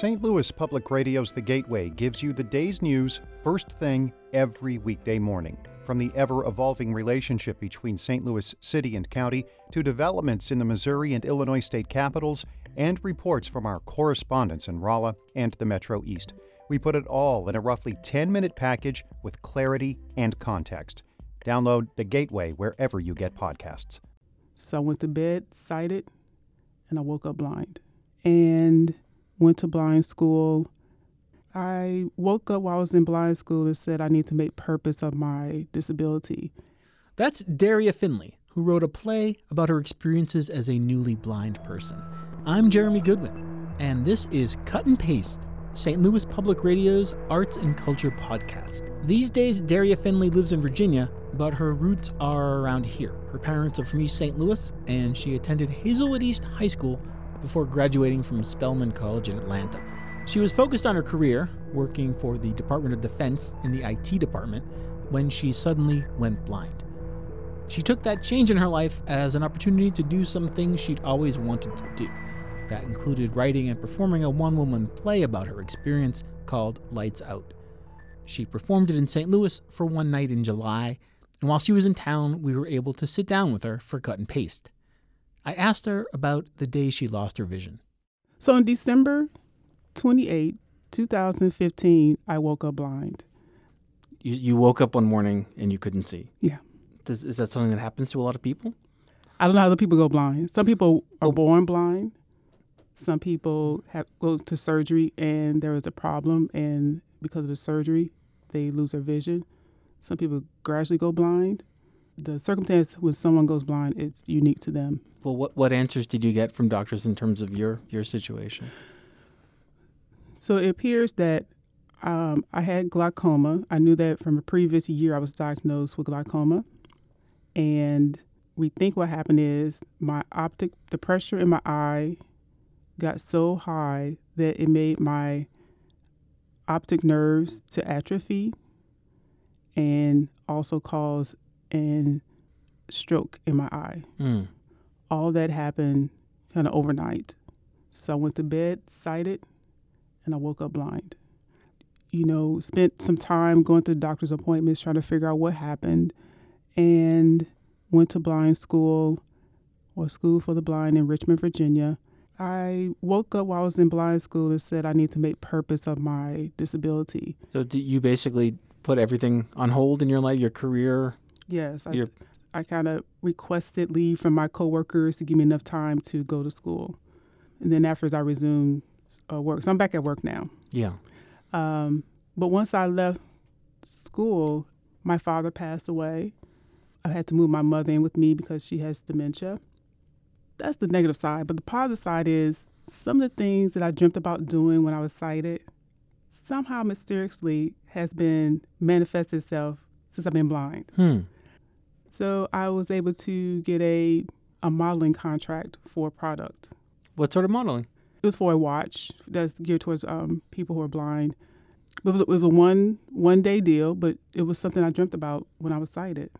St. Louis Public Radio's The Gateway gives you the day's news first thing every weekday morning. From the ever evolving relationship between St. Louis City and County to developments in the Missouri and Illinois state capitals and reports from our correspondents in Rolla and the Metro East. We put it all in a roughly 10 minute package with clarity and context. Download The Gateway wherever you get podcasts. So I went to bed sighted and I woke up blind and went to blind school. I woke up while I was in blind school and said I need to make purpose of my disability. That's Daria Finley, who wrote a play about her experiences as a newly blind person. I'm Jeremy Goodwin, and this is Cut and Paste, St. Louis Public Radio's arts and culture podcast. These days, Daria Finley lives in Virginia, but her roots are around here. Her parents are from East St. Louis, and she attended Hazelwood East High School before graduating from Spelman College in Atlanta. She was focused on her career, working for the Department of Defense in the IT department, when she suddenly went blind. She took that change in her life as an opportunity to do some things she'd always wanted to do. That included writing and performing a one woman play about her experience called Lights Out. She performed it in St. Louis for one night in July, and while she was in town, we were able to sit down with her for cut and paste. I asked her about the day she lost her vision. So on December 28, 2015, I woke up blind. You, you woke up one morning and you couldn't see. Yeah. Does, is that something that happens to a lot of people? I don't know how other people go blind. Some people are oh. born blind. Some people have go to surgery and there is a problem, and because of the surgery, they lose their vision. Some people gradually go blind. The circumstance when someone goes blind, it's unique to them. Well, what, what answers did you get from doctors in terms of your, your situation? So it appears that um, I had glaucoma. I knew that from a previous year I was diagnosed with glaucoma. And we think what happened is my optic, the pressure in my eye got so high that it made my optic nerves to atrophy and also cause an stroke in my eye. Mm. All that happened kind of overnight. So I went to bed sighted and I woke up blind. You know, spent some time going to doctor's appointments trying to figure out what happened and went to blind school or school for the blind in Richmond, Virginia. I woke up while I was in blind school and said I need to make purpose of my disability. So you basically put everything on hold in your life, your career? Yes, Your- I kind of requested leave from my coworkers to give me enough time to go to school, and then afterwards I resumed uh, work. So I'm back at work now. Yeah. Um, but once I left school, my father passed away. I had to move my mother in with me because she has dementia. That's the negative side. But the positive side is some of the things that I dreamt about doing when I was sighted somehow mysteriously has been manifested itself since I've been blind. Hmm. So I was able to get a a modeling contract for a product. What sort of modeling? It was for a watch that's geared towards um, people who are blind. It was, it was a one one day deal, but it was something I dreamt about when I was sighted,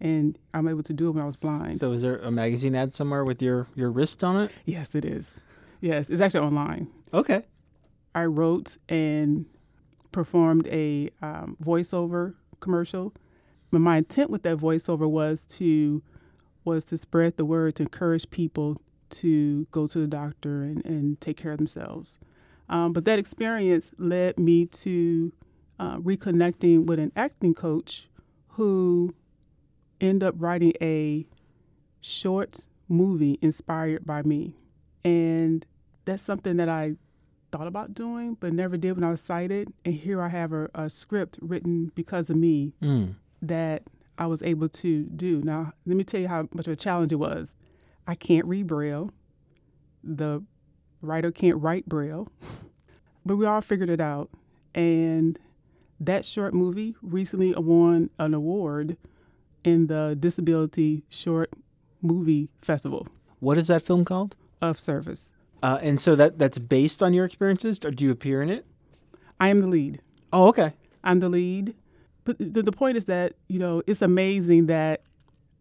and I'm able to do it when I was blind. So is there a magazine ad somewhere with your, your wrist on it? yes, it is. Yes, it's actually online. Okay. I wrote and performed a um, voiceover commercial. But my intent with that voiceover was to was to spread the word to encourage people to go to the doctor and, and take care of themselves. Um, but that experience led me to uh, reconnecting with an acting coach who ended up writing a short movie inspired by me. And that's something that I thought about doing, but never did when I was sighted. And here I have a, a script written because of me Mm. That I was able to do. Now, let me tell you how much of a challenge it was. I can't read Braille. The writer can't write Braille. But we all figured it out. And that short movie recently won an award in the Disability Short Movie Festival What is that film called? of Service. Uh, and so that that's based on your experiences, or do you appear in it? I am the lead. Oh, okay. I'm the lead. But the, the point is that, you know, it's amazing that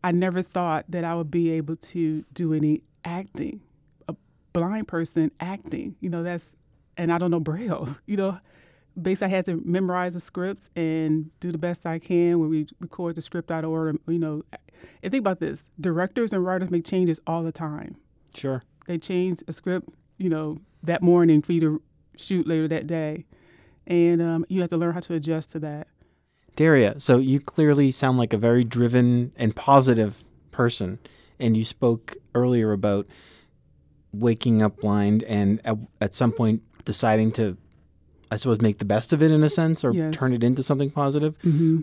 I never thought that I would be able to do any acting. A blind person acting, you know, that's and I don't know Braille. You know, basically I had to memorize the scripts and do the best I can when we record the script out of order. You know, and think about this: directors and writers make changes all the time. Sure. They change a script, you know, that morning for you to shoot later that day, and um, you have to learn how to adjust to that. Daria, so you clearly sound like a very driven and positive person, and you spoke earlier about waking up blind and at, at some point deciding to, I suppose, make the best of it in a sense or Yes. turn it into something positive. Mm-hmm.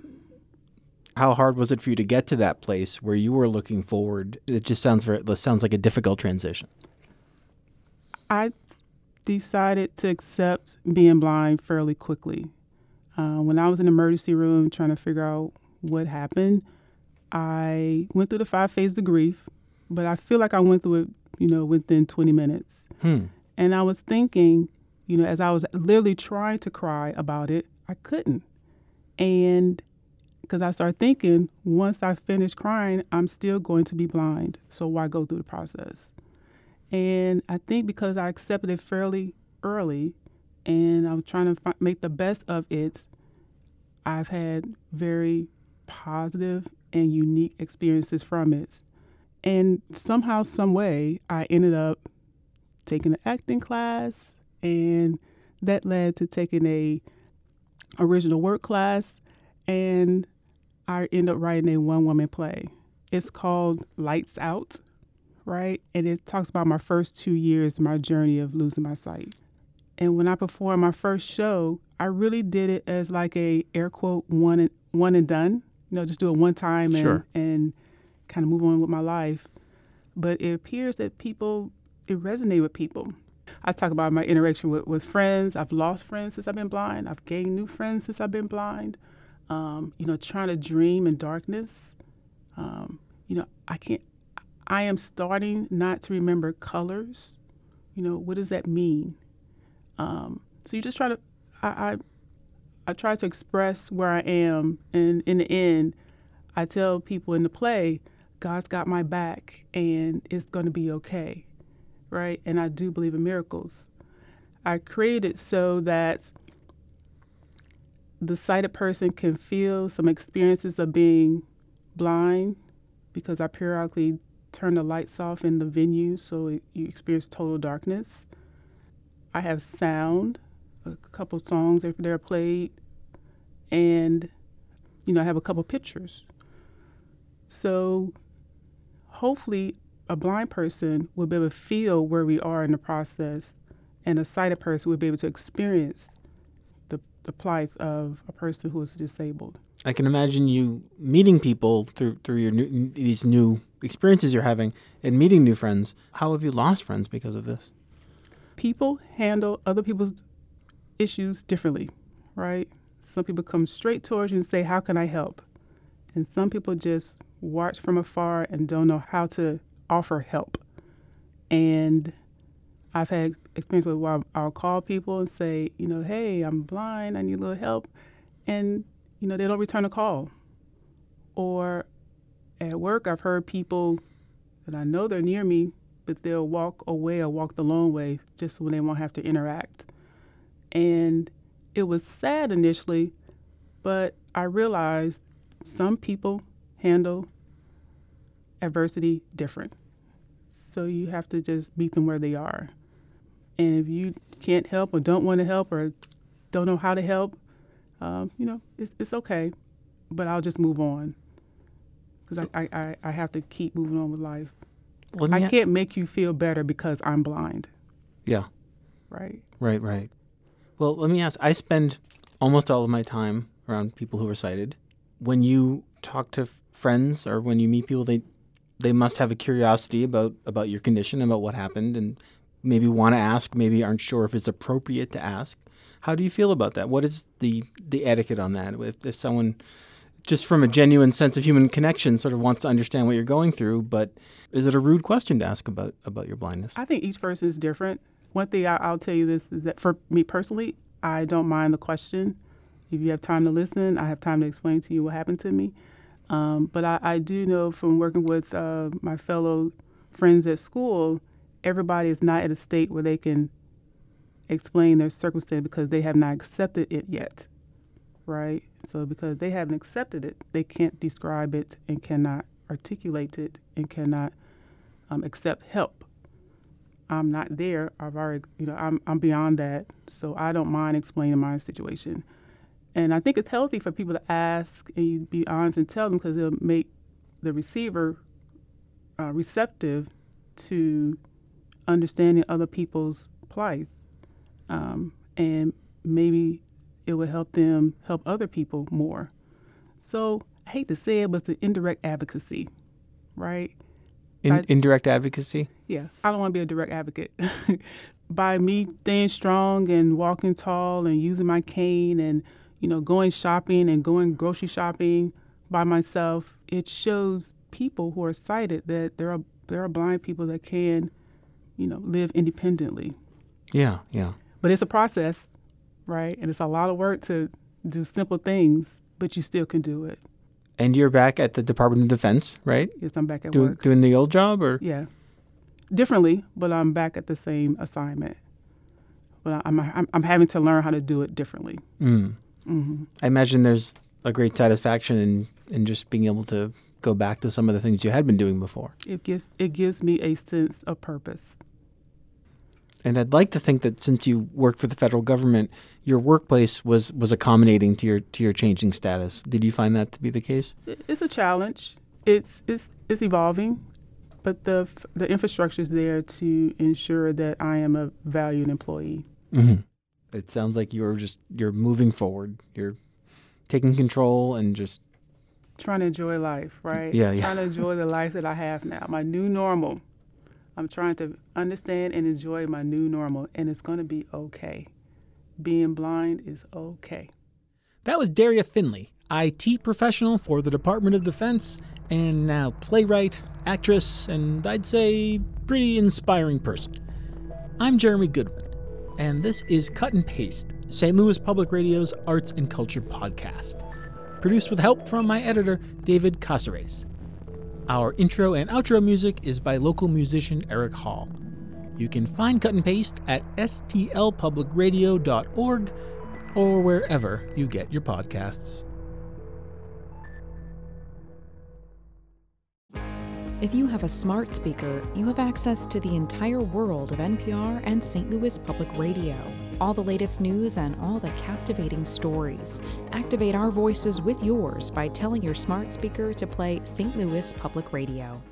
How hard was it for you to get to that place where you were looking forward? It just sounds very, it sounds like a difficult transition. I decided to accept being blind fairly quickly. Uh, when I was in the emergency room trying to figure out what happened, I went through the five phases of grief, but I feel like I went through it, you know, within 20 minutes. Hmm. And I was thinking, you know, as I was literally trying to cry about it, I couldn't. And because I started thinking, once I finish crying, I'm still going to be blind. So why go through the process? And I think because I accepted it fairly early and I'm trying to fi- make the best of it, I've had very positive and unique experiences from it. And somehow, some way, I ended up taking an acting class, and that led to taking a original work class, and I ended up writing a one woman play. It's called Lights Out, right? And it talks about my first two years, my journey of losing my sight. And when I performed my first show, I really did it as like a air quote one and one and done. You know, just do it one time and Sure. and kind of move on with my life. But it appears that people it resonated with people. I talk about my interaction with, with friends. I've lost friends since I've been blind. I've gained new friends since I've been blind. Um, you know, trying to dream in darkness. Um, you know, I can't. I am starting not to remember colors. You know, what does that mean? Um, so you just try to. I, I I try to express where I am, and in the end, I tell people in the play, God's got my back, and it's going to be okay, right? And I do believe in miracles. I created so that the sighted person can feel some experiences of being blind, because I periodically turn the lights off in the venue, so it, you experience total darkness. I have sound, a couple songs if they're played, and you know I have a couple pictures. So hopefully, a blind person will be able to feel where we are in the process, and a sighted person will be able to experience the the plight of a person who is disabled. I can imagine you meeting people through through your new, these new experiences you're having and meeting new friends. How have you lost friends because of this? People handle other people's issues differently, right? Some people come straight towards you and say, How can I help? And some people just watch from afar and don't know how to offer help. And I've had experience with where I'll call people and say, you know, hey, I'm blind, I need a little help. And, you know, they don't return a call. Or at work, I've heard people that I know they're near me but they'll walk away or walk the long way just so they won't have to interact. And it was sad initially, but I realized some people handle adversity different. So you have to just meet them where they are. And if you can't help or don't want to help or don't know how to help, um, you know, it's, it's okay. But I'll just move on because I, I, I have to keep moving on with life. Let I ha- can't make you feel better because I'm blind, Yeah. right? Right, right. Well, let me ask. I spend almost all of my time around people who are sighted. When you talk to friends or when you meet people, they they must have a curiosity about about your condition, about what happened, and maybe want to ask, maybe aren't sure if it's appropriate to ask. How do you feel about that? What is the the etiquette on that? If if someone just from a genuine sense of human connection sort of wants to understand what you're going through, but is it a rude question to ask about about your blindness? I think each person is different. One thing I, I'll tell you this is that for me personally, I don't mind the question. If you have time to listen, I have time to explain to you what happened to me. Um, but I, I do know from working with uh, my fellow friends at school, everybody is not at a state where they can explain their circumstance because they have not accepted it yet, right? So because they haven't accepted it, they can't describe it and cannot articulate it and cannot um, accept help. I'm not there. I've already, you know, I'm, I'm beyond that. So I don't mind explaining my situation. And I think it's healthy for people to ask and be honest and tell them because it'll make the receiver uh, receptive to understanding other people's plight. Um, and maybe it will help them help other people more. So I hate to say it, but it's the indirect advocacy, right? In, I- indirect advocacy? Yeah, I don't want to be a direct advocate. By me staying strong and walking tall and using my cane and you know going shopping and going grocery shopping by myself, it shows people who are sighted that there are there are blind people that can, you know, live independently. Yeah, yeah. But it's a process, right? And it's a lot of work to do simple things, but you still can do it. And you're back at the Department of Defense, right? Yes, I'm back at Do, work. doing the old job, or Yeah, differently, but I'm back at the same assignment. But I'm I'm, I'm having to learn how to do it differently. Mm. hmm I imagine there's a great satisfaction in in just being able to go back to some of the things you had been doing before. It gives it gives me a sense of purpose. And I'd like to think that since you work for the federal government, your workplace was was accommodating to your to your changing status. Did you find that to be the case? It's a challenge. It's it's it's evolving, but the the infrastructure is there to ensure that I am a valued employee. Mm-hmm. It sounds like you're just you're moving forward. You're taking control and just trying to enjoy life, right? Yeah, yeah. Trying to enjoy the life that I have now, my new normal. I'm trying to understand and enjoy my new normal, and it's going to be okay. Being blind is okay. That was Daria Finley, IT professional for the Department of Defense, and now playwright, actress, and I'd say pretty inspiring person. I'm Jeremy Goodwin, and this is Cut and Paste, St. Louis Public Radio's arts and culture podcast. Produced with help from my editor, David Casares. Our intro and outro music is by local musician Eric Hall. You can find Cut and Paste at stlpublicradio.org or wherever you get your podcasts. If you have a smart speaker, you have access to the entire world of NPR and St. Louis Public Radio. All the latest news and all the captivating stories. Activate our voices with yours by telling your smart speaker to play St. Louis Public Radio.